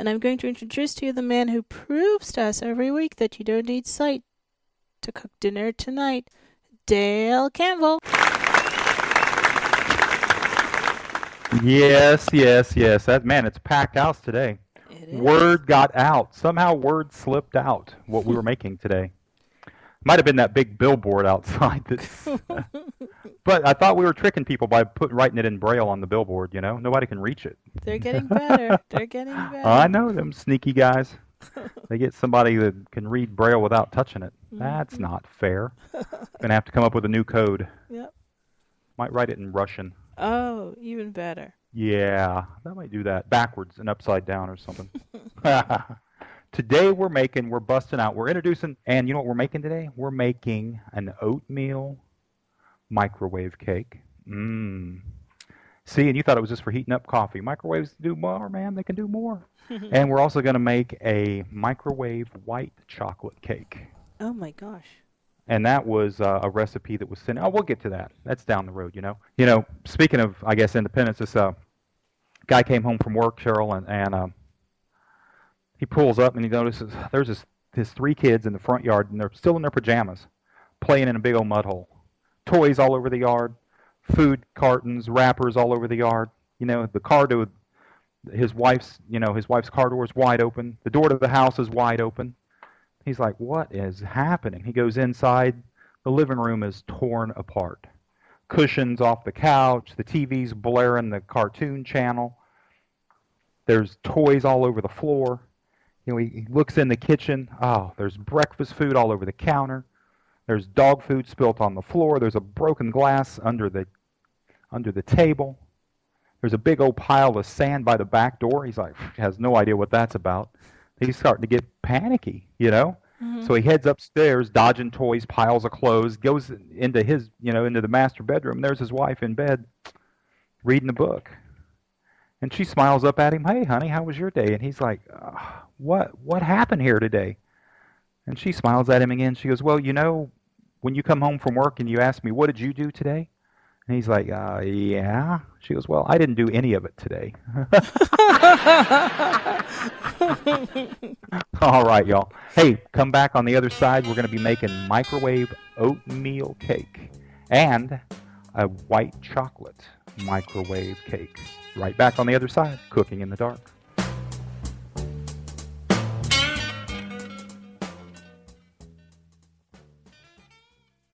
and I'm going to introduce to you the man who proves to us every week that you don't need sight to cook dinner tonight, Dale Campbell. Yes, yes, yes. That man, it's packed house today. Word got out. Somehow word slipped out what we were making today. Might have been that big billboard outside that's But I thought we were tricking people by put writing it in braille on the billboard, you know? Nobody can reach it. They're getting better. They're getting better. I know them sneaky guys. They get somebody that can read braille without touching it. That's Mm-hmm. not fair. Gonna have to come up with a new code. Yep. Might write it in Russian. Oh, even better. Yeah, that might do that backwards and upside down or something. today we're making, we're busting out, we're introducing, and you know what we're making today? We're making an oatmeal microwave cake. Mmm. See, and you thought it was just for heating up coffee. Microwaves do more, man. They can do more. and we're also going to make a microwave white chocolate cake. Oh my gosh. And that was uh, a recipe that was sent. Oh, we'll get to that. That's down the road, you know. You know, speaking of, I guess, independence, this uh, guy came home from work, Cheryl, and, and uh, he pulls up and he notices there's his, his three kids in the front yard, and they're still in their pajamas, playing in a big old mud hole. Toys all over the yard, food cartons, wrappers all over the yard. You know, the car door, his wife's, you know, his wife's car door is wide open. The door to the house is wide open. He's like, what is happening? He goes inside. The living room is torn apart. Cushions off the couch. The TV's blaring the cartoon channel. There's toys all over the floor. You know, he, he looks in the kitchen. Oh, there's breakfast food all over the counter. There's dog food spilt on the floor. There's a broken glass under the under the table. There's a big old pile of sand by the back door. He's like, has no idea what that's about. He's starting to get panicky, you know. Mm-hmm. So he heads upstairs, dodging toys, piles of clothes, goes into his, you know, into the master bedroom. There's his wife in bed, reading a book, and she smiles up at him. Hey, honey, how was your day? And he's like, uh, What? What happened here today? And she smiles at him again. She goes, Well, you know, when you come home from work and you ask me, What did you do today? And he's like, uh, Yeah. She goes, Well, I didn't do any of it today. All right, y'all. Hey, come back on the other side. We're going to be making microwave oatmeal cake and a white chocolate microwave cake. Right back on the other side, cooking in the dark.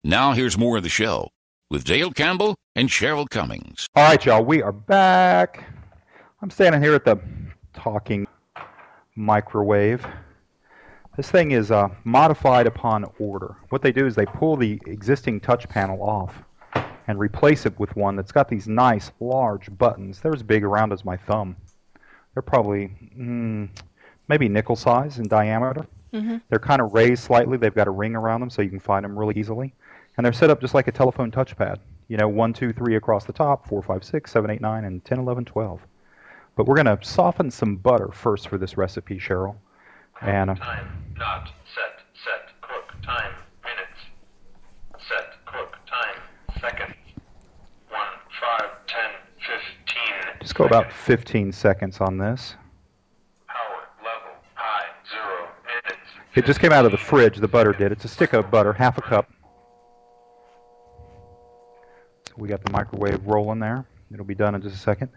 Now here's more of the show with Dale Campbell and Cheryl Cummings. All right, y'all, we are back. I'm standing here at the talking microwave. This thing is uh, modified upon order. What they do is they pull the existing touch panel off and replace it with one that's got these nice large buttons. They're as big around as my thumb. They're probably mm, maybe nickel size in diameter. They're kind of raised slightly. They've got a ring around them so you can find them really easily. And they're set up just like a telephone touchpad. You know, one, two, three across the top, four, five, six, seven, eight, nine, and 10, 11, 12. But we're going to soften some butter first for this recipe, Cheryl. And uh, Time, not, set, set, cook, time, minutes, set, cook, time, seconds, one, five, ten, fifteen. Just go about 15 seconds on this. Power, level, high, zero, minutes. It just came out of the fridge, the butter did. It's a stick of butter, half a cup. So we got the microwave rolling there. It'll be done in just a second.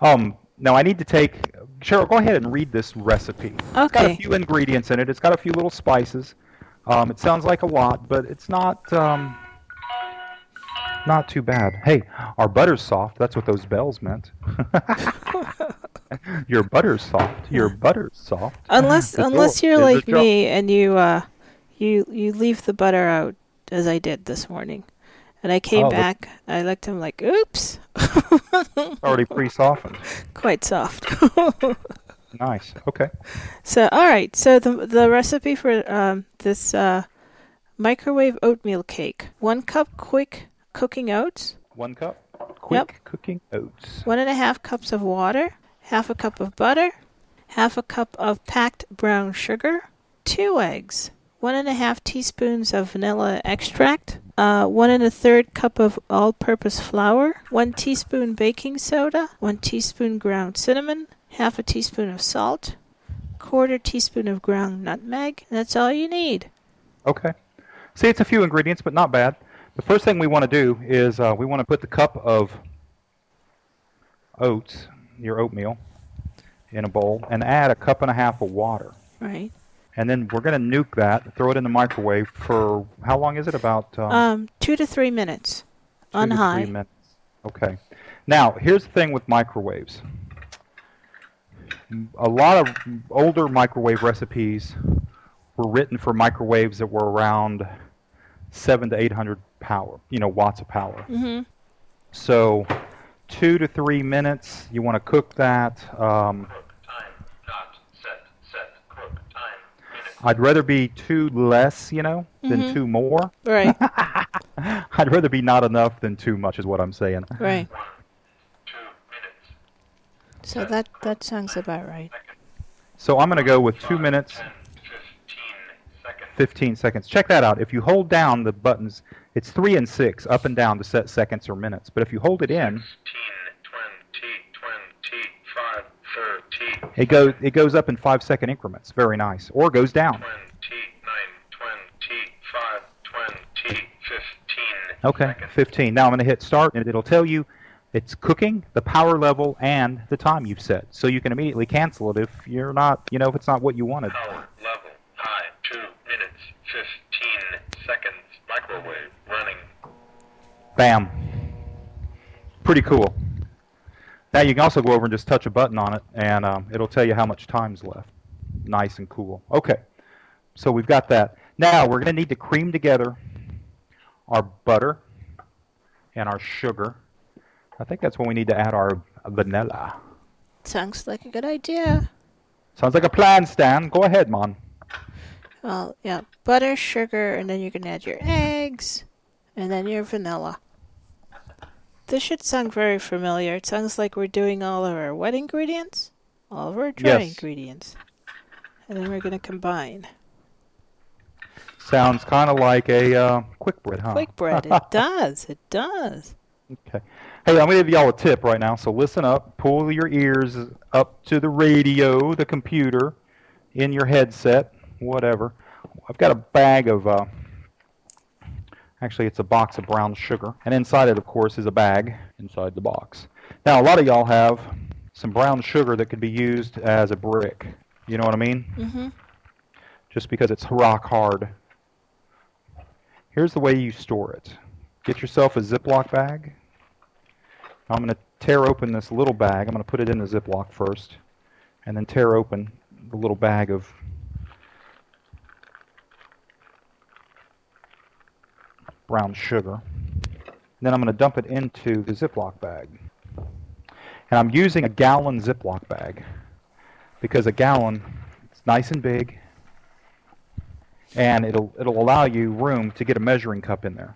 Um, Now I need to take Cheryl. Go ahead and read this recipe. It's got a few ingredients in it. It's got a few little spices. Um, it sounds like a lot, but it's not. Um, not too bad. Hey, our butter's soft. That's what those bells meant. Your butter's soft. Your butter's soft. Unless The unless you're like me and you uh you you leave the butter out as I did this morning. And I came Oh, the- back, I looked I'm like, oops. Already pre-softened. Quite soft. Nice. Okay. so all right, so the the recipe for um this uh microwave oatmeal cake. One cup quick cooking oats, One cup. Quick Yep. cooking oats. one and a half cups of water, half a cup of butter, half a cup of packed brown sugar, two eggs, one and a half teaspoons of vanilla extract, uh, one and a third cup of all purpose flour, one teaspoon baking soda, one teaspoon ground cinnamon, half a teaspoon of salt, quarter teaspoon of ground nutmeg. and That's all you need. Okay. See, it's a few ingredients, but not bad. The first thing we want to do is uh, we want to put the cup of oats, your oatmeal, in a bowl and add a cup and a half of water. Right. And then we're going to nuke that, throw it in the microwave for how long is it? About um, Um, two to three minutes two on to high. Three minutes. Okay. Now, here's the thing with microwaves. A lot of older microwave recipes were written for microwaves that were around seven to eight hundred power, you know, watts of power. hmm So, two to three minutes. You want to cook that. Um, time. Dot. Set. Set. Cook time. Minutes. I'd rather be two less, you know, than two more. Right. I'd rather be not enough than too much, is what I'm saying. right. One. Two minutes. So that that sounds about right. Second. So I'm going to go with two minutes. Ten. Fifteen seconds. 15 seconds. Check that out. If you hold down the buttons, it's 3 and 6 up and down to set seconds or minutes. But if you hold it in, Fifteen. Twenty. Twenty-five. Thirty. it goes it goes up in 5 second increments. Very nice. Or goes down. Twenty-nine. Twenty-five. Twenty. Fifteen. Okay, seconds. 15. Now I'm going to hit start and it'll tell you it's cooking, the power level and the time you've set. So you can immediately cancel it if you're not, you know, if it's not what you wanted. Power level high. Two minutes. Fifteen seconds. Microwave running. Bam. Pretty cool. Now you can also go over and just touch a button on it, and um, it'll tell you how much time's left. Nice and cool. Okay, so we've got that. Now we're going to need to cream together our butter and our sugar. I think that's when we need to add our vanilla. Sounds like a good idea. Sounds like a plan, Stan. Go ahead, Mon. Well, yeah, butter, sugar, and then you can add your eggs, and then your vanilla. This should sound very familiar. It sounds like we're doing all of our wet ingredients, all of our dry Yes. ingredients, and then we're going to combine. Sounds kind of like a uh, quick bread, huh? Quick bread. It does. It does. Okay. Hey, I'm going to give y'all a tip right now. So listen up. Pull your ears up to the radio, the computer, in your headset, whatever. I've got a bag of, uh, actually, it's a box of brown sugar. And inside it, of course, is a bag inside the box. Now, a lot of y'all have some brown sugar that could be used as a brick. You know what I mean? Mm-hmm. Just because it's rock hard. Here's the way you store it. Get yourself a Ziploc bag. I'm going to tear open this little bag. I'm going to put it in the Ziploc first, and then tear open the little bag of brown sugar. Then I'm going to dump it into the Ziploc bag. And I'm using a gallon Ziploc bag because a gallon is nice and big, and it'll it'll allow you room to get a measuring cup in there.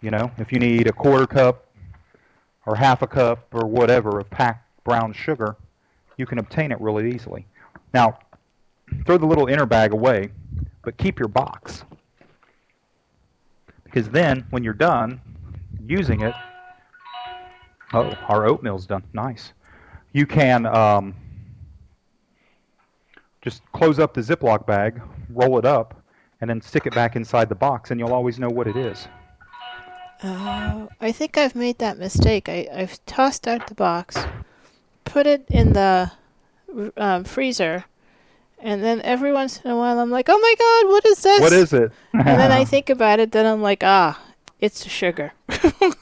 You know, if you need a quarter cup or half a cup or whatever of packed brown sugar, you can obtain it really easily. Now, throw the little inner bag away, but keep your box. Because then, when you're done using it, oh, our oatmeal's done. Nice. You can um, just close up the Ziploc bag, roll it up, and then stick it back inside the box, and you'll always know what it is. Oh, I think I've made that mistake. I, I've tossed out the box, put it in the um, freezer, and then every once in a while I'm like, "Oh my God, what is this?" What is it? And then I think about it, then I'm like, "Ah, it's the sugar."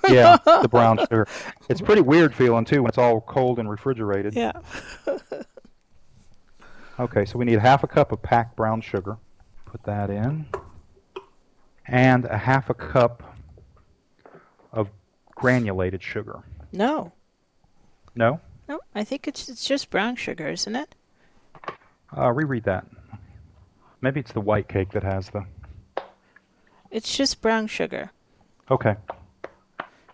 yeah, the brown sugar. It's pretty weird feeling too when it's all cold and refrigerated. yeah. Okay, so we need half a cup of packed brown sugar. Put that in. And a half a cup of granulated sugar. No, No? no, I think it's it's just brown sugar, isn't it? Uh, reread that. Maybe it's the white cake that has the. It's just brown sugar. Okay.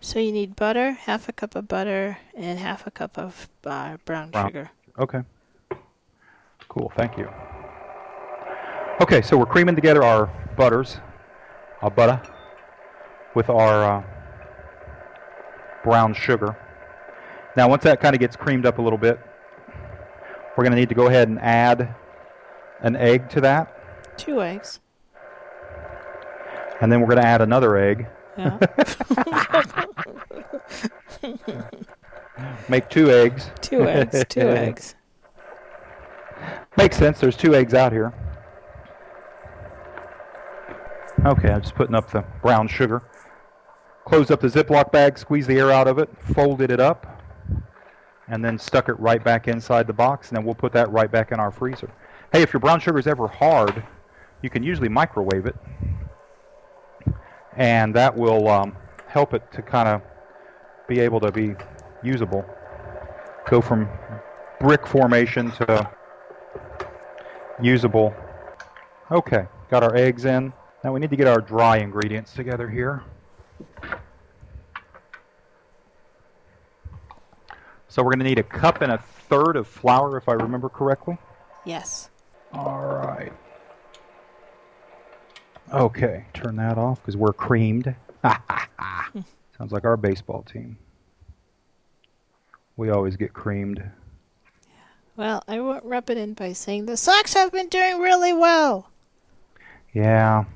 So you need butter, half a cup of butter, and half a cup of uh, brown Brown. sugar. Okay. Cool, thank you. Okay, so we're creaming together our butters, our butter, with our uh, brown sugar. Now, once that kind of gets creamed up a little bit, we're going to need to go ahead and add an egg to that, Two eggs. and then we're going to add another egg. Yeah. Make two eggs. two eggs. Two eggs. Makes sense. There's two eggs out here. Okay, I'm just putting up the brown sugar. Closed up the Ziploc bag, squeezed the air out of it, folded it up, and then stuck it right back inside the box, and then we'll put that right back in our freezer. Hey, if your brown sugar is ever hard, you can usually microwave it, and that will um, help it to kind of be able to be usable. Go from brick formation to usable. Okay, got our eggs in. Now we need to get our dry ingredients together here. So we're going to need a cup and a third of flour, if I remember correctly. Yes. All right. Okay, turn that off because we're creamed. Ha ha ha. Sounds like our baseball team. We always get creamed. Well, I won't rub it in by saying the Sox have been doing really well. Yeah.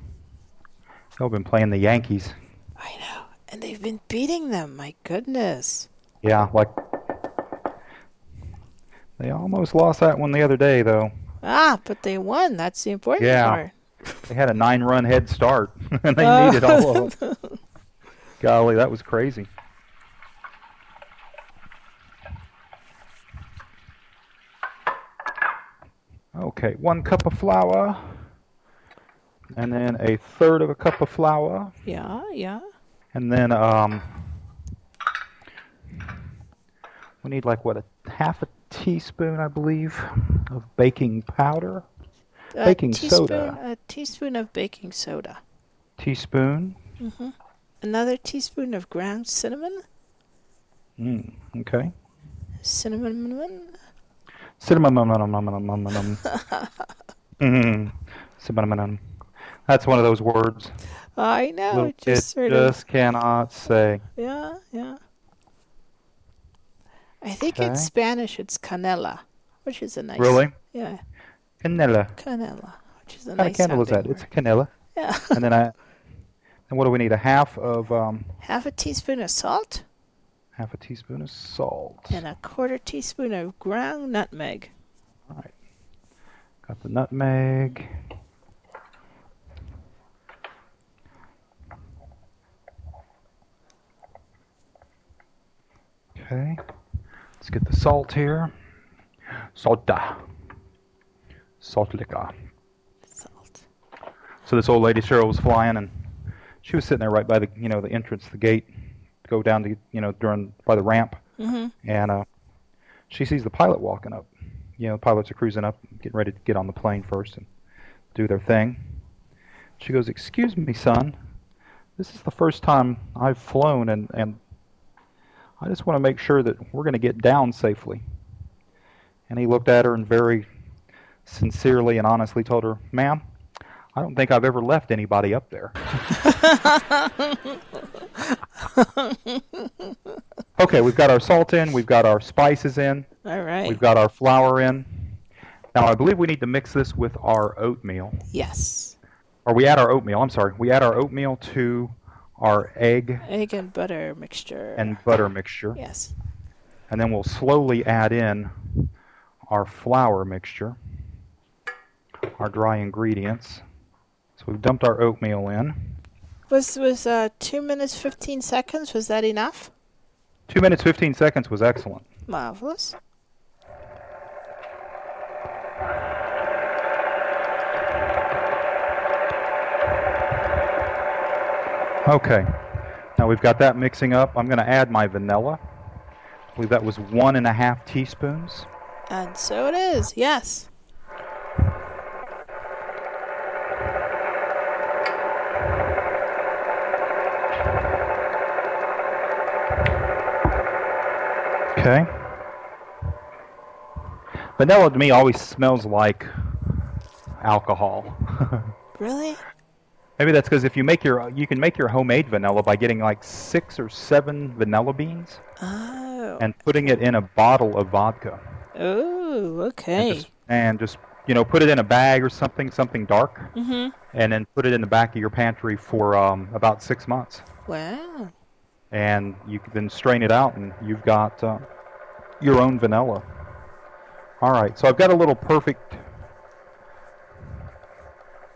They've been playing the Yankees. I know. And they've been beating them. My goodness. Yeah, like they almost lost that one the other day, though. Ah, but they won. That's the important Yeah. part. They had a nine-run head start, and they Oh. needed all of them. Golly, that was crazy. Okay, one cup of flour, and then a third of a cup of flour, Yeah, yeah. and then um, we need like what a half a teaspoon, I believe, of baking powder. A Baking teaspoon, soda. A teaspoon of baking soda. Teaspoon. Another teaspoon of ground cinnamon. Mm, okay. Cinnamon. Cinnamon. mm. Cinnamon. That's one of those words I know. it just just cannot say. Yeah, yeah. I think Okay. in Spanish it's canela, which is a nice. Really? Yeah, Canela. canela, which is a What kind nice of candle is that? sounding It's a canela. Yeah. And then I. And what do we need? A half of um, Half a teaspoon of salt half a teaspoon of salt. and a quarter teaspoon of ground nutmeg. All right. Got the nutmeg. Okay. Let's get the salt here. Salta. Salt liquor. Salt. So this old lady Cheryl was flying, and she was sitting there right by the you know the entrance, the gate, to go down to you know during by the ramp, Mm-hmm. and uh, she sees the pilot walking up. You know, the pilots are cruising up, getting ready to get on the plane first and do their thing. She goes, "Excuse me, son. This is the first time I've flown, and and I just want to make sure that we're going to get down safely." And he looked at her and very sincerely and honestly told her, "Ma'am, I don't think I've ever left anybody up there." okay, we've got our salt in, we've got our spices in, All right. we've got our flour in. Now, I believe we need to mix this with our oatmeal. yes. Or we add our oatmeal, I'm sorry. We add our oatmeal to our egg Egg and butter mixture. and butter mixture. yes. And then we'll slowly add in our flour mixture, our dry ingredients. So we've dumped our oatmeal in. Was was uh two minutes fifteen seconds? Was that enough? Two minutes, 15 seconds was excellent. Marvelous. Okay. Now we've got that mixing up. I'm going to add my vanilla. I believe that was one and a half teaspoons. And so it is. Yes. Okay. Vanilla to me always smells like alcohol. Really? Maybe that's because if you make your you can make your homemade vanilla by getting like six or seven vanilla beans Oh. and putting it in a bottle of vodka Oh. and Okay. just, and just you know put it in a bag or something something dark Mhm. and then put it in the back of your pantry for um, about six months Wow. and you can then strain it out and you've got uh, your own vanilla. All right, so I've got a little perfect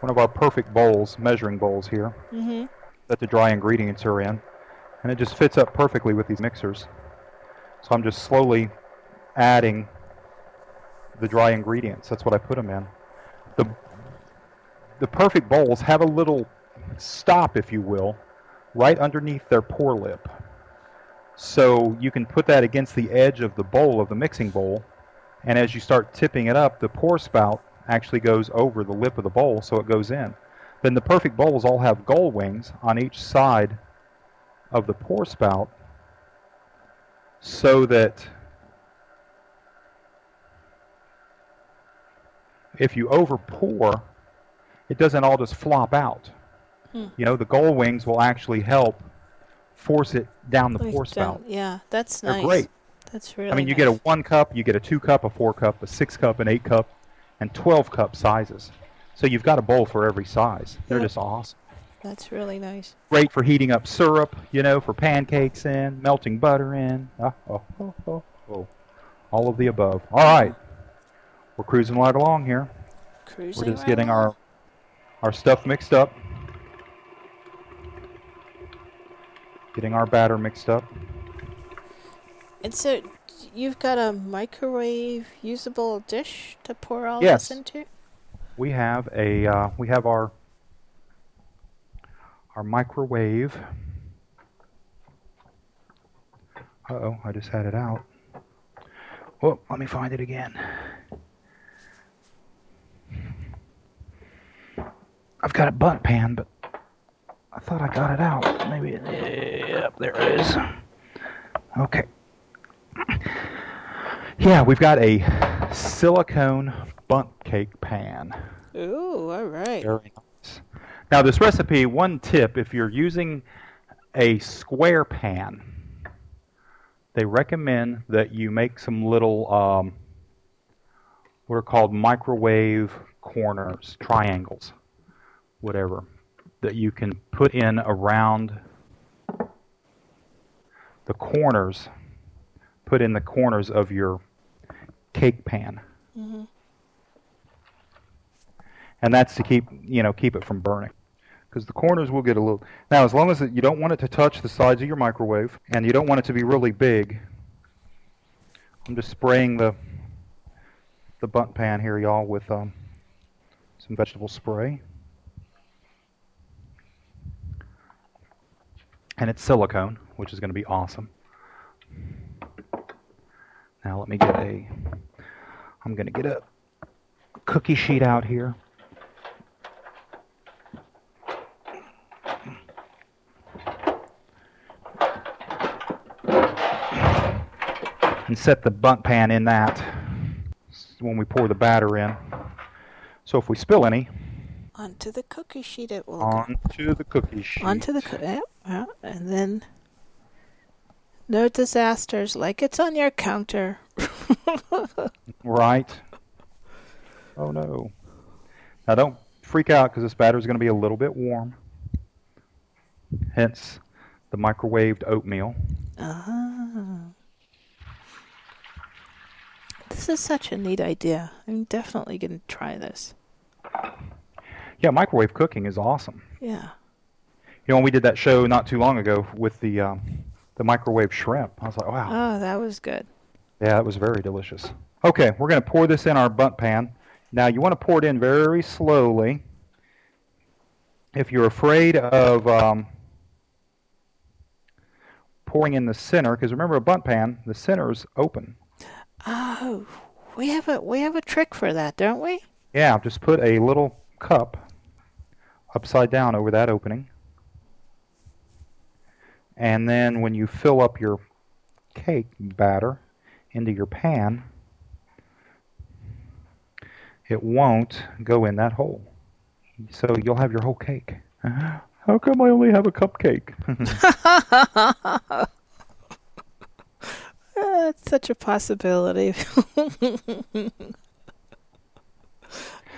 one of our perfect bowls, measuring bowls here Mhm. that the dry ingredients are in, and it just fits up perfectly with these mixers. So I'm just slowly adding the dry ingredients. That's what I put them in. The the perfect bowls have a little stop, if you will, right underneath their pour lip. So you can put that against the edge of the bowl of the mixing bowl, and as you start tipping it up, the pour spout actually goes over the lip of the bowl, so it goes in. Then the perfect bowls all have gull wings on each side of the pour spout, so that if you over pour, it doesn't all just flop out. Hmm. You know, the gull wings will actually help force it down the Like pour spout. Yeah, that's They're nice. great. That's really. I mean, you get a one cup, you get a two cup, a four cup, a six cup, an eight cup, and 12 cup sizes. So you've got a bowl for every size. They're Yep. just awesome. That's really nice. Great for heating up syrup, you know, for pancakes in, melting butter in. Oh, oh, oh, oh, oh. All of the above. All right. We're cruising right along here. Cruising. We're just right getting along. our our stuff mixed up. Getting our batter mixed up. And so, you've got a microwave usable dish to pour all Yes. this into. We have a uh, we have our our microwave. Uh oh, I just had it out. Oh, let me find it again. I've got a butt pan, but I thought I got it out. Maybe yep, there it is. Okay. Yeah, we've got a silicone Bundt cake pan. Ooh, all right. Very nice. Now, this recipe, one tip if you're using a square pan, they recommend that you make some little, um, what are called microwave corners, triangles, whatever, that you can put in around the corners, put in the corners of your cake pan. and that's to keep you know keep it from burning. Because the corners will get a little now as long as it, you don't want it to touch the sides of your microwave and you don't want it to be really big i'm just spraying the the Bundt pan here y'all with um, some vegetable spray. And it's silicone which is going to be awesome now let me get a i'm going to get a cookie sheet out here and set the Bundt pan in that when we pour the batter in. So if we spill any, Onto the cookie sheet it will go. onto the cookie sheet. Onto the coo- yep, yeah, and then no disasters like it's on your counter. Right. Oh no. Now don't freak out because this batter is going to be a little bit warm. Hence the microwaved oatmeal. Ah. This is such a neat idea. I'm definitely going to try this. Yeah, microwave cooking is awesome. Yeah. You know, when we did that show not too long ago with the um, the microwave shrimp, I was like, wow, Oh, that was good. yeah, that was very delicious. Okay, we're going to pour this in our Bundt pan. Now, you want to pour it in very slowly. If you're afraid of um, pouring in the center, because remember a Bundt pan, the center is open. Oh, we have a we have a trick for that, don't we? Yeah, just put a little cup upside down over that opening. And then when you fill up your cake batter into your pan, it won't go in that hole. So you'll have your whole cake. How come I only have a cupcake? It's such a possibility.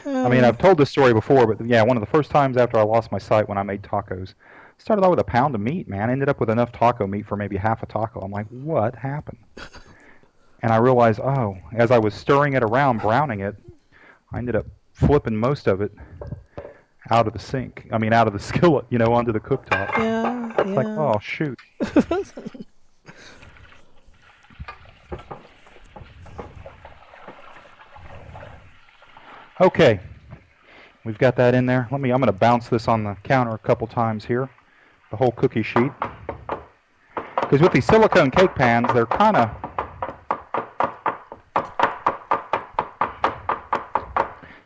I mean, I've told this story before, but yeah, one of the first times after I lost my sight when I made tacos, started out with a pound of meat, man. Ended up with enough taco meat for maybe half a taco. I'm like, what happened? And I realized, oh, as I was stirring it around, browning it, I ended up flipping most of it out of the sink. I mean, out of the skillet, you know, onto the cooktop. yeah, It's like, oh, shoot. Okay, we've got that in there. Let me. I'm going to bounce this on the counter a couple times here, the whole cookie sheet. Because with these silicone cake pans, they're kind of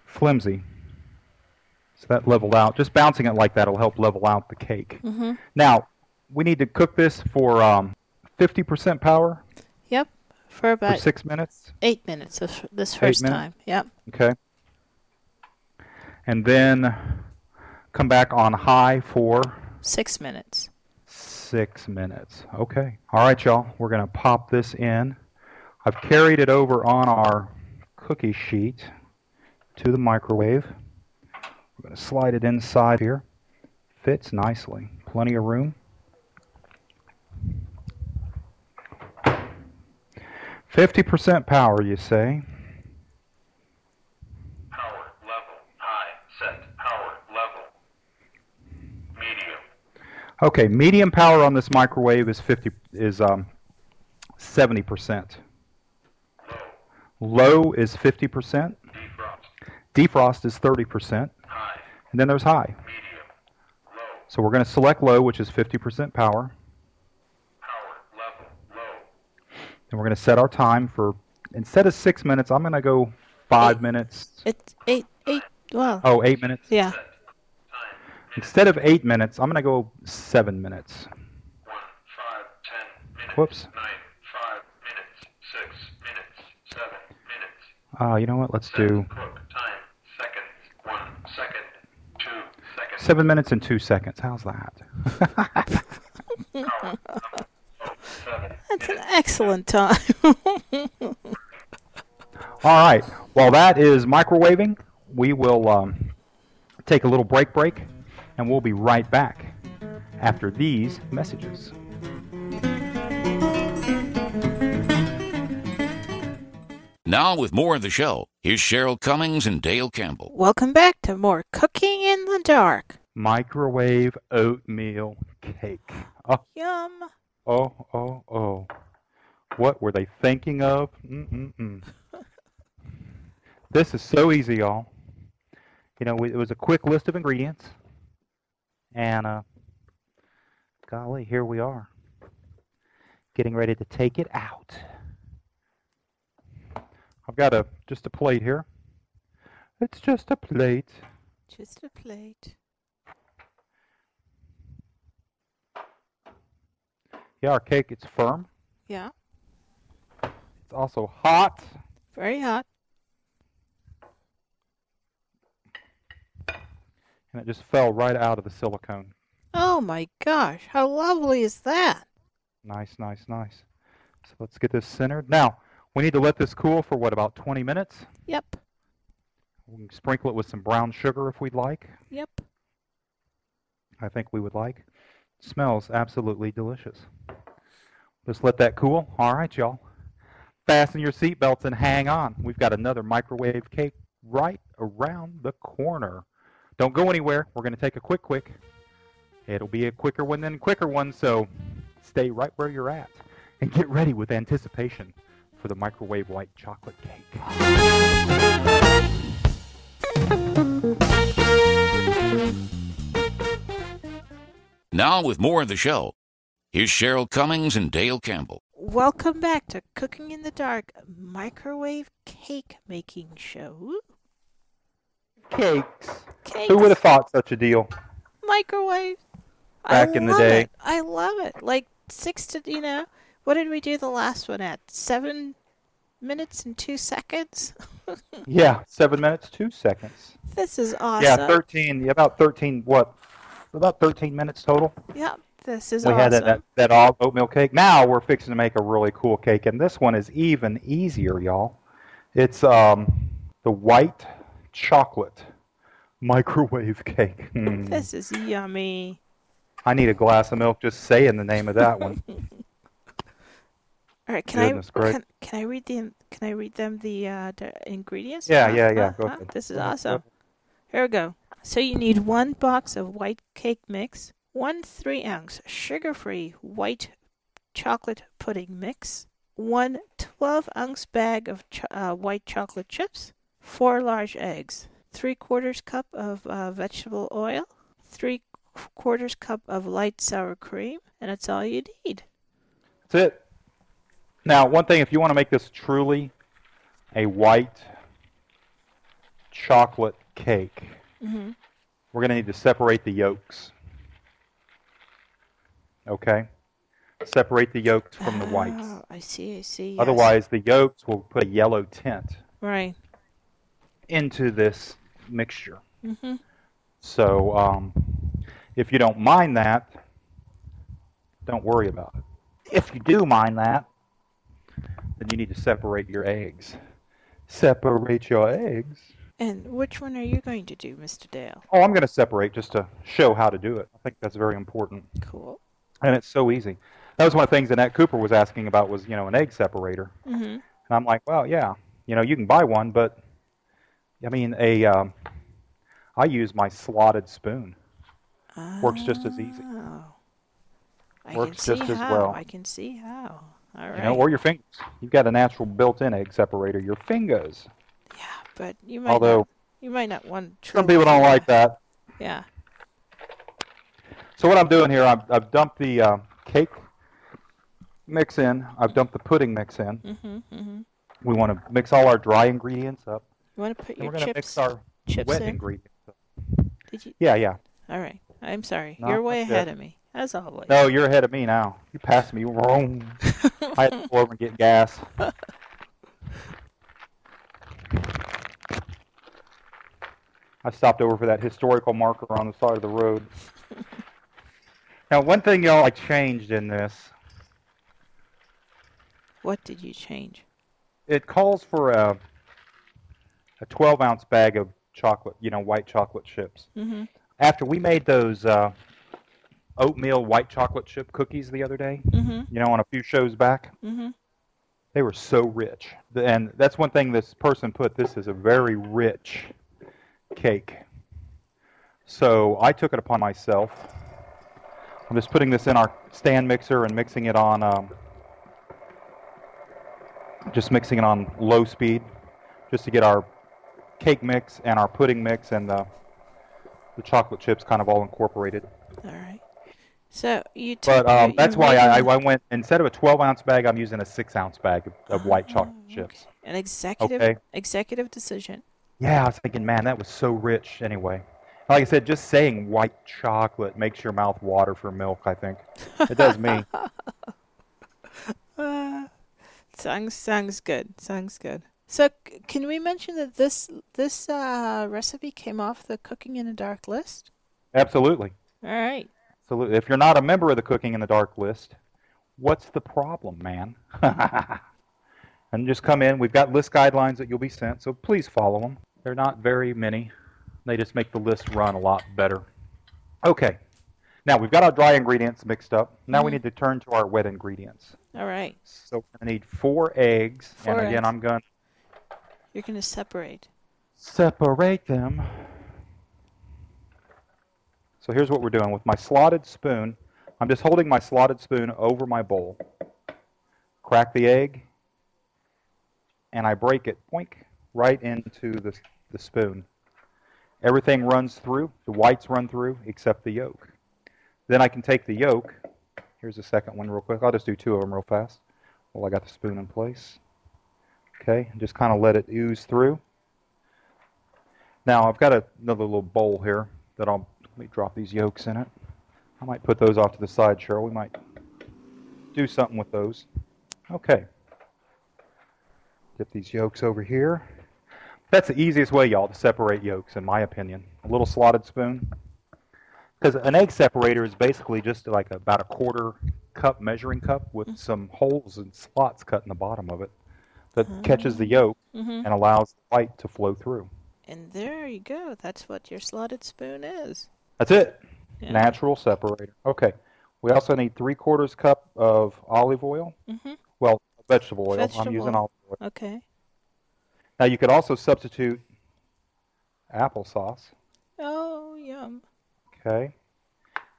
flimsy. So that leveled out. Just bouncing it like that will help level out the cake. Mm-hmm. Now, we need to cook this for um, 50% power Yep. For for about six minutes. eight minutes this, this first minutes? time. Yep. Okay. And then come back on high for Six minutes. six minutes. Okay. All right, y'all. We're going to pop this in. I've carried it over on our cookie sheet to the microwave. We're going to slide it inside here. Fits nicely. Plenty of room. Fifty percent power, you say? Power level high. Set power level. Medium. Okay, medium power on this microwave is fifty is um seventy percent. Low is fifty percent. Defrost. Defrost is thirty percent, High. and then there's high. Medium. Low. So we're going to select low, which is fifty percent power, Power level low. and we're going to set our time for instead of six minutes, I'm going to go five Eight. minutes. It's eight eight. Well. Oh, eight minutes. Yeah. Instead of eight minutes, I'm going to go seven minutes. One. Five. Ten. Minutes. Whoops. Nine. Five. Minutes. Six. Minutes. Seven. Minutes. Ah, you know what? Let's Set. do. Time. Seconds. One. Second. Two. Seconds. seven minutes and two seconds. How's that? Power level low. Seven. That's an excellent time. All right. While that is microwaving, we will um, take a little break break, and we'll be right back after these messages. Now, with more of the show, here's Cheryl Cummings and Dale Campbell. Welcome back to more Cooking in the Dark. Microwave oatmeal cake. Oh, Yum. oh, oh, oh. What were they thinking of? Mm-mm-mm. this is so easy, y'all. You know, it was a quick list of ingredients, and uh, golly, here we are, getting ready to take it out. I've got a just a plate here. It's just a plate. Just a plate. Yeah, our cake it's firm. Yeah. It's also hot. Very hot. And it just fell right out of the silicone. Oh my gosh, how lovely is that? Nice, nice, nice. So let's get this centered. Now, we need to let this cool for what, about 20 minutes? Yep. We can sprinkle it with some brown sugar if we'd like. Yep. I think we would like. smells absolutely delicious. Just let that cool. All right, y'all. fasten your seatbelts and hang on. We've got another microwave cake right around the corner. Don't go anywhere. We're going to take a quick, quick. It'll be a quicker one than a quicker one, so stay right where you're at and get ready with anticipation for the microwave white chocolate cake. Now, with more of the show, here's Cheryl Cummings and Dale Campbell. Welcome back to Cooking in the Dark microwave cake making show. Cakes. Cakes. Who would have thought such a deal? microwave? Back I in the day. it. I love it. Like six to you know, what did we do the last one at? Seven minutes and two seconds. Yeah, seven minutes, two seconds. this is awesome. Yeah, 13, about 13, what? About 13 minutes total. Yep, this is we awesome. had that, that, that oat- oatmeal cake. Now we're fixing to make a really cool cake, and this one is even easier, y'all. It's um, the white chocolate microwave cake. Mm. This is yummy. I need a glass of milk just saying the name of that one. All right, can Goodness I can, can I read the can I read them the uh, the ingredients? Yeah, Huh? yeah, yeah, Huh? go Huh? ahead. This is Go ahead, go awesome. Here we go. So you need one box of white cake mix, one three ounce sugar free white chocolate pudding mix, one 12 ounce bag of ch- uh, white chocolate chips, four large eggs, three quarters cup of uh, vegetable oil, three quarters cup of light sour cream, and that's all you need. That's it. Now, one thing, if you want to make this truly a white chocolate cake, Mhm. we're going to need to separate the yolks. Okay? Separate the yolks from the whites. Oh, I see, I see. yes. Otherwise, the yolks will put a yellow tint Right. Into this mixture. Mm-hmm. So, um, if you don't mind that, don't worry about it. If you do mind that, then you need to separate your eggs. Separate your eggs. And which one are you going to do, Mr. Dale? Oh, I'm going to separate just to show how to do it. I think that's very important, Cool. and it's so easy. That was one of the things Annette Cooper was asking about was you know an egg separator, Mm-hmm. and I'm like, well, yeah, you know you can buy one, but I mean a um, I use my slotted spoon. Oh, Works just as easy. Oh. I Works can see just as how. well. I can see how. All right. You know, or your fingers. You've got a natural built-in egg separator. Your fingers. yeah, but you might Although not, you might not want. some people don't like that. Yeah. So what I'm doing here, I've, I've dumped the uh, cake mix in. I've dumped the pudding mix in. Mm-hmm. Mm-hmm. We want to mix all our dry ingredients up. You want to put And your we're going to chips? mix our chips wet in? ingredients. Did you? Yeah, yeah. All right. I'm sorry. No, You're way ahead it. of me, as always. No, you're ahead of me now. You passed me. Vroom. I had to go over and get gas. I stopped over for that historical marker on the side of the road. now, one thing y'all I changed in this, What did you change? it calls for a a 12 ounce bag of chocolate, you know, white chocolate chips. Mm-hmm. After we made those uh, oatmeal white chocolate chip cookies the other day, Mm-hmm. you know, on a few shows back, Mm-hmm. They were so rich. And that's one thing this person put. This is a very rich cake. So I took it upon myself. I'm just putting this in our stand mixer and mixing it on, um, just mixing it on low speed, just to get our cake mix and our pudding mix and the, the chocolate chips kind of all incorporated. All right. So you took. But um, that's why I, I went instead of a 12 ounce bag, I'm using a six ounce bag of, of white chocolate Oh, chips. An executive Okay. executive decision. Yeah, I was thinking, man, that was so rich. Anyway, like I said, just saying white chocolate makes your mouth water for milk. I think it does me. Uh, sounds sounds good. Sounds good. So c- can we mention that this this uh, recipe came off the Cooking in the Dark list? Absolutely, All right. absolutely. If you're not a member of the Cooking in the Dark list, what's the problem, man? and just come in. We've got list guidelines that you'll be sent, so please follow them. They're not very many. They just make the list run a lot better. Okay. Now we've got our dry ingredients mixed up. Now we Mhm. need to turn to our wet ingredients. All right. So we're going to need four eggs. Four and again, eggs. I'm going to You're going to separate. separate them. So here's what we're doing with my slotted spoon. I'm just holding my slotted spoon over my bowl. Crack the egg, and I break it, boink, right into the, the spoon. Everything runs through. The whites run through except the yolk. Then I can take the yolk. Here's the second one real quick. I'll just do two of them real fast while I got the spoon in place. Okay, and just kind of let it ooze through. Now I've got a, another little bowl here that I'll let me drop these yolks in it. I might put those off to the side, Cheryl. We might do something with those. Okay. Dip these yolks over here. That's the easiest way, y'all, to separate yolks, in my opinion. A little slotted spoon. Because an egg separator is basically just like about a quarter cup measuring cup with mm-hmm. some holes and slots cut in the bottom of it that catches the yolk Mm-hmm. and allows the white to flow through. And there you go. That's what your slotted spoon is. That's it. Yeah. Natural separator. Okay. We also need three quarters cup of olive oil. Mm-hmm. Well, vegetable oil. I'm using olive oil. Okay. Now you could also substitute applesauce. Oh, yum. Okay.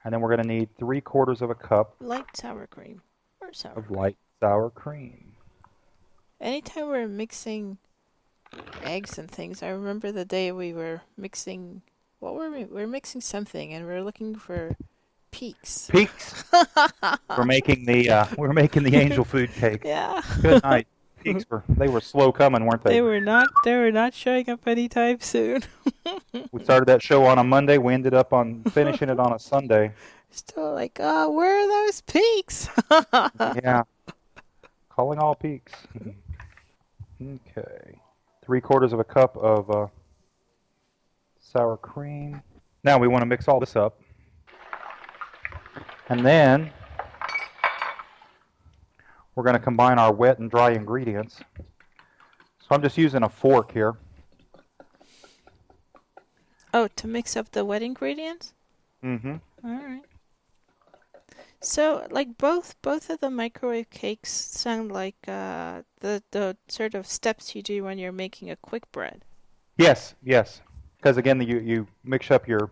And then we're going to need three quarters of a cup Light sour cream or sour. of light sour cream. Anytime we're mixing eggs and things, I remember the day we were mixing. What were we? We were mixing something, and we are looking for peaks. Peaks. we're making the uh, we're making the angel food cake. Yeah. Good night. Peaks were they were slow coming, weren't they? They were not. They were not showing up anytime soon. We started that show on a Monday. We ended up on finishing it on a Sunday. Still like, oh, where are those peaks? Yeah. Calling all peaks. Okay. Three quarters of a cup of uh, sour cream. Now we want to mix all this up. And then we're going to combine our wet and dry ingredients. So I'm just using a fork here. oh, to mix up the wet ingredients. Mm-hmm. All right. So, like both both of the microwave cakes sound like uh, the the sort of steps you do when you're making a quick bread. Yes, yes. Because again, you you mix up your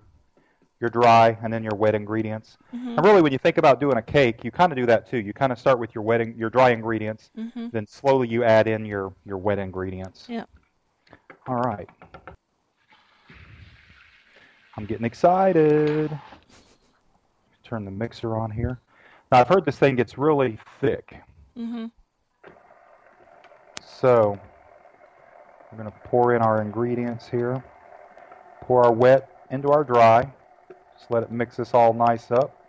your dry and then your wet ingredients. Mm-hmm. And really, when you think about doing a cake, you kind of do that too. You kind of start with your wet, in- your dry ingredients, Mm-hmm. then slowly you add in your your wet ingredients. Yeah. All right. I'm getting excited. Turn the mixer on here. Now I've heard this thing gets really thick, Mm-hmm. so we're going to pour in our ingredients here. Pour our wet into our dry. Just let it mix this all nice up.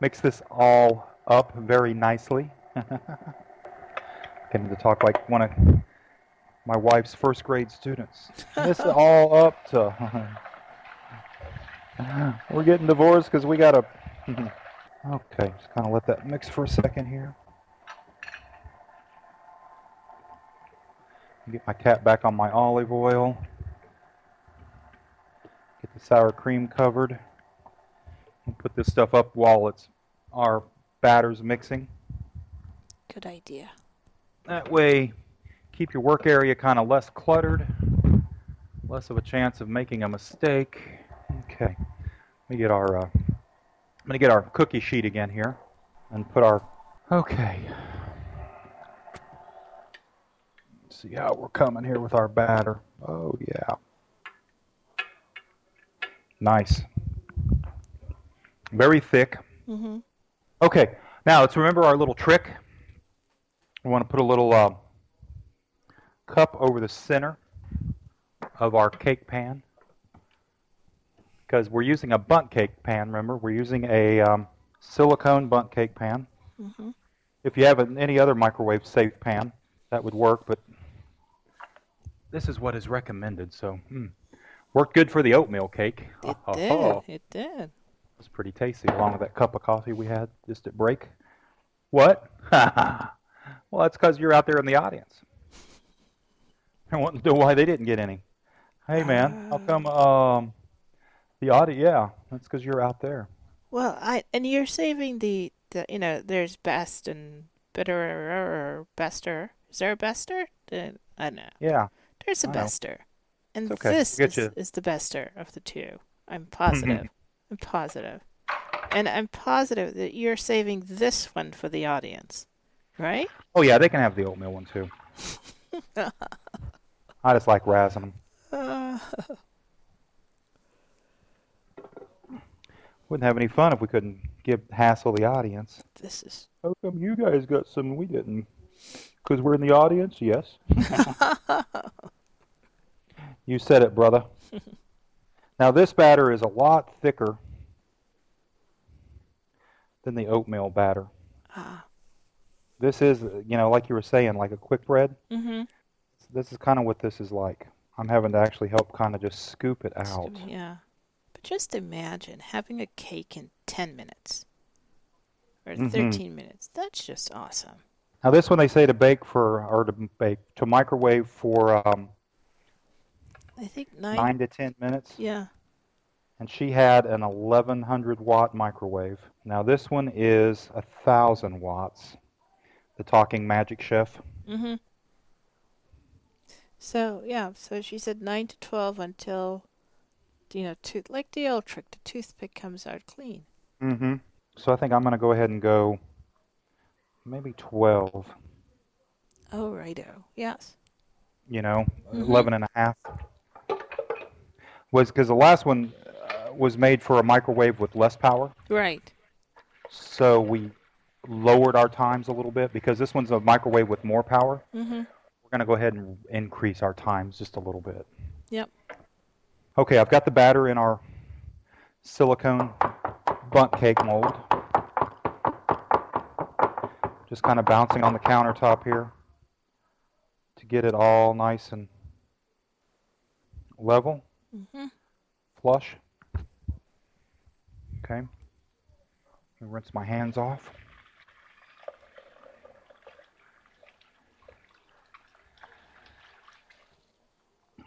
Mix this all up very nicely. Getting to talk like one of my wife's first grade students. Mix it all up to. We're getting divorced because we got to. okay, just kind of let that mix for a second here. Get my cap back on my olive oil. Get the sour cream covered. And put this stuff up while it's our batter's mixing. Good idea. That way, keep your work area kind of less cluttered, less of a chance of making a mistake. Okay, let me get our. Uh, I'm gonna get our cookie sheet again here, and put our. Okay. Let's see how we're coming here with our batter. Oh yeah. Nice. Very thick. Mm-hmm. Okay, now let's remember our little trick. We want to put a little uh, cup over the center of our cake pan because we're using a bundt cake pan. Remember, we're using a um, silicone bundt cake pan. Mm-hmm. If you have any other microwave safe pan, that would work, but this is what is recommended. So, hmm. worked good for the oatmeal cake. It did. It did. was pretty tasty, along with that cup of coffee we had just at break. What? well, that's because you're out there in the audience. I want to know why they didn't get any. Hey, man, how come um, the audience? Yeah, that's because you're out there. Well, I and you're saving the, the you know there's best and bitter or bester. Is there a bester? Uh, I don't know. Yeah. There's a I know. bester, and okay. this is, is the bester of the two. I'm positive. I'm positive, and I'm positive that you're saving this one for the audience, right? Oh yeah, they can have the oatmeal one too. I just like razzing them. Wouldn't have any fun if we couldn't give hassle the audience. This is How come you guys got some and we didn't? Because we're in the audience, yes. you said it, brother. now this batter is a lot thicker than the oatmeal batter. ah. This is, you know, like you were saying, like a quick bread. Mm-hmm. This is kind of what this is like. I'm having to actually help kind of just scoop it out. Yeah. Just imagine having a cake in 10 minutes or Mhm. 13 minutes. That's just awesome. Now this one they say to bake for, or to bake, to microwave for um, I think nine. nine to ten minutes. Yeah. and she had an 1100 watt microwave. Now this one is a thousand watts. The Talking Magic Chef. Mm-hmm. So, yeah. So she said 9 to 12 until, you know, tooth, like the old trick, the toothpick comes out clean. Mm-hmm. So I think I'm going to go ahead and go maybe 12. Oh, righto. Yes. You know, Mhm. 11 and a half. Was because the last one uh, was made for a microwave with less power. Right. So we lowered our times a little bit because this one's a microwave with more power. Mm-hmm. We're going to go ahead and increase our times just a little bit. Yep. Okay, I've got the batter in our silicone Bundt cake mold. Just kind of bouncing on the countertop here to get it all nice and level, Mm-hmm. flush. Okay. Let me rinse my hands off.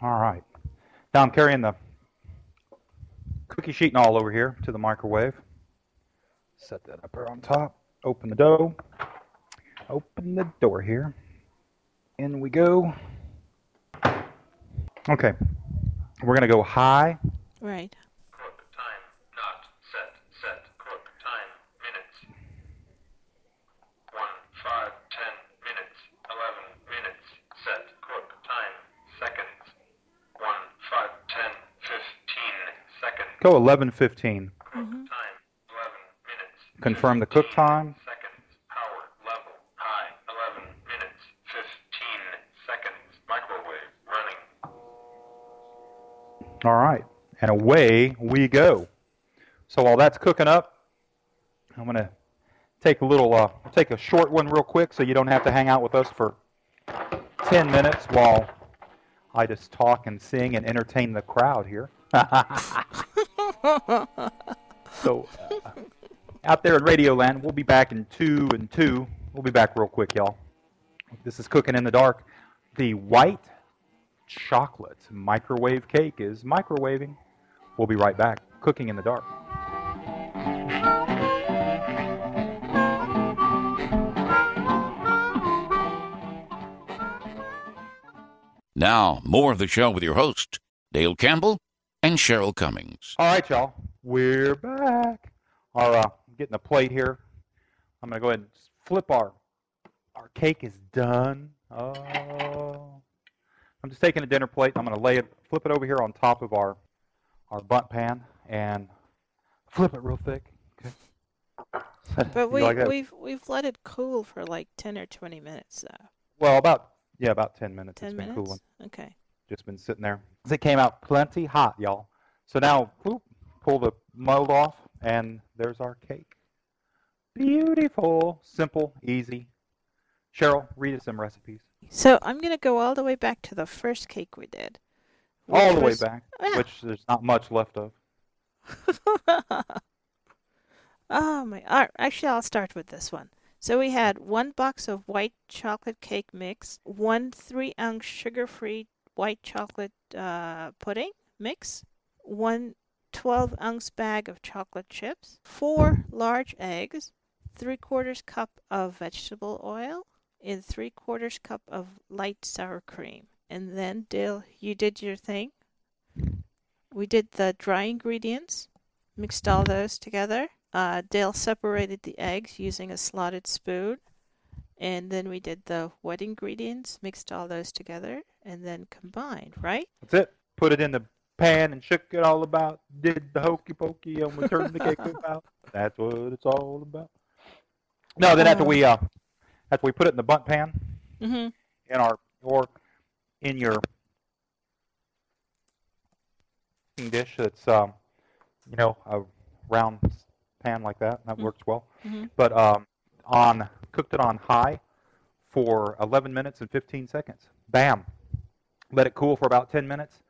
All right. Now I'm carrying the cookie sheet and all over here to the microwave. Set that up here on top. Open the dough. Open the door here. In we go. Okay. We're going to go high. Right. Cook time not set. Set cook time minutes. One five ten minutes. Eleven minutes. Set cook time seconds. One five ten fifteen seconds. Go 11:15. Mm-hmm. Time eleven minutes. Confirm the cook time. Seconds. Power level high. Eleven minutes. Fifteen seconds. Microwave running. All right. And away we go. So while that's cooking up, I'm going to take a little uh I'll take a short one real quick so you don't have to hang out with us for 10 minutes while I just talk and sing and entertain the crowd here. so uh, out there in Radio Land, we'll be back in 2 and 2. We'll be back real quick, y'all. This is cooking in the dark. The white chocolate microwave cake is microwaving. We'll be right back. Cooking in the dark. Now, more of the show with your host, Dale Campbell and Cheryl Cummings. All right, y'all. We're back. Our uh, I'm getting the plate here. I'm gonna go ahead and flip our our cake is done. Oh, I'm just taking a dinner plate. I'm gonna lay it, flip it over here on top of our our Bundt pan and flip it real thick. Okay. But we, like we've we've let it cool for like 10 or 20 minutes, though. well, about yeah, about ten minutes. 10 it's been minutes? cooling. Okay. Just been sitting there. It came out plenty hot, y'all. So now, whoop, pull the mold off, and there's our cake. Beautiful, simple, easy. Cheryl, read us some recipes. So I'm going to go all the way back to the first cake we did. All the way was- back, Yeah. which there's not much left of. oh my! Right, actually, I'll start with this one. So we had one box of white chocolate cake mix, one three-ounce sugar-free white chocolate uh, pudding mix, one 12 ounce bag of chocolate chips, 4 large eggs, 3 quarters cup of vegetable oil, and 3 quarters cup of light sour cream. And then, Dale, you did your thing. We did the dry ingredients, mixed all those together. Uh, Dale separated the eggs using a slotted spoon. And then we did the wet ingredients, mixed all those together, and then combined, right? That's it. Put it in the pan and shook it all about. Did the hokey pokey and we turned the cake about. That's what it's all about. No, then after we uh, after we put it in the Bundt pan Mm-hmm. in our or in your dish that's um, you know a round pan like that that Mm. works well. Mhm. But um, on cooked it on high for 11 minutes and 15 seconds. Bam. Let it cool for about 10 minutes.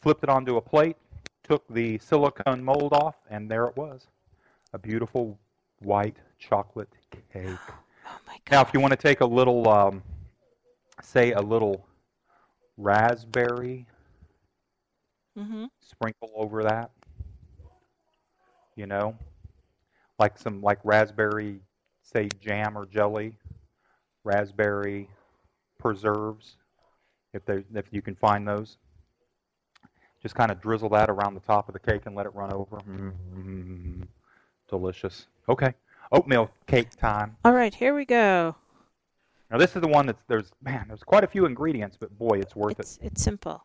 Flipped it onto a plate. Took the silicone mold off, and there it was, a beautiful white chocolate cake. Oh my god. Now, if you want to take a little, um, say, a little raspberry Mm-hmm. sprinkle over that, you know, like some like raspberry, say, jam or jelly, raspberry preserves, if they if you can find those. Just kind of drizzle that around the top of the cake and let it run over. mm Delicious. Okay, oatmeal cake time. All right, here we go. Now this is the one that's there's man there's quite a few ingredients, but boy, it's worth it. It's it's simple.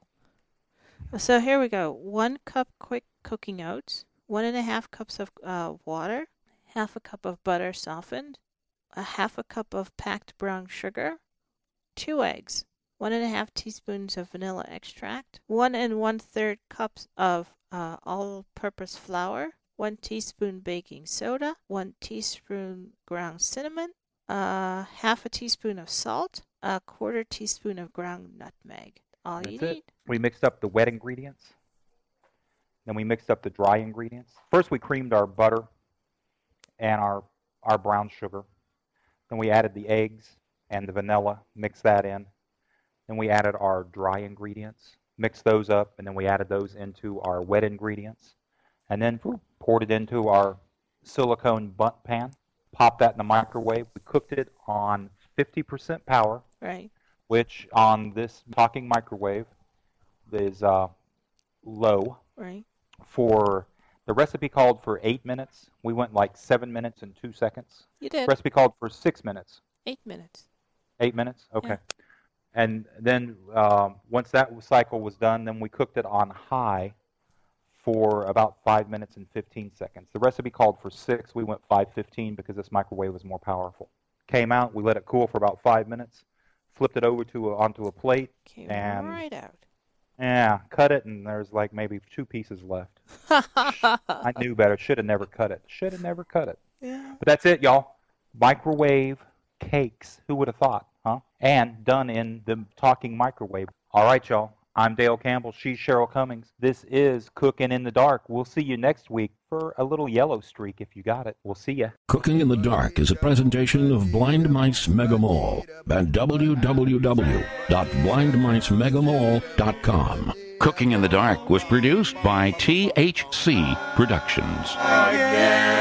So here we go. One cup quick cooking oats, one and a half cups of uh, water, half a cup of butter softened, a half a cup of packed brown sugar, two eggs, one and a half teaspoons of vanilla extract, one and one third cups of uh, all-purpose flour, one teaspoon baking soda, one teaspoon ground cinnamon, uh, half a teaspoon of salt, a quarter teaspoon of ground nutmeg. All you need. it. We mixed up the wet ingredients. Then we mixed up the dry ingredients. First, we creamed our butter and our our brown sugar. Then we added the eggs and the vanilla. Mixed that in. Then we added our dry ingredients. Mixed those up, and then we added those into our wet ingredients. And then whew, poured it into our silicone Bundt pan. Popped that in the microwave. We cooked it on 50% power Right. which on this talking microwave is uh, low Right. for the recipe called for eight minutes. We went like seven minutes and two seconds. You did. Recipe called for six minutes. Eight minutes. Eight minutes. Okay. And then um, once that cycle was done, then we cooked it on high for about five minutes and 15 seconds. The recipe called for six. We went 5:15 because this microwave was more powerful. Came out. We let it cool for about five minutes. Flipped it over to a, onto a plate. Came And- right out. Yeah, cut it, and there's like maybe two pieces left. I knew better. Should have never cut it. Should have never cut it. yeah. But that's it, y'all. Microwave cakes. Who would have thought? And done in the talking microwave. All right, y'all. I'm Dale Campbell. She's Cheryl Cummings. This is Cooking in the Dark. We'll see you next week for a little yellow streak if you got it. We'll see ya. Cooking in the Dark is a presentation of Blind Mice Mega Mall at www.blindmicemegamall.com. Cooking in the Dark was produced by THC Productions. again.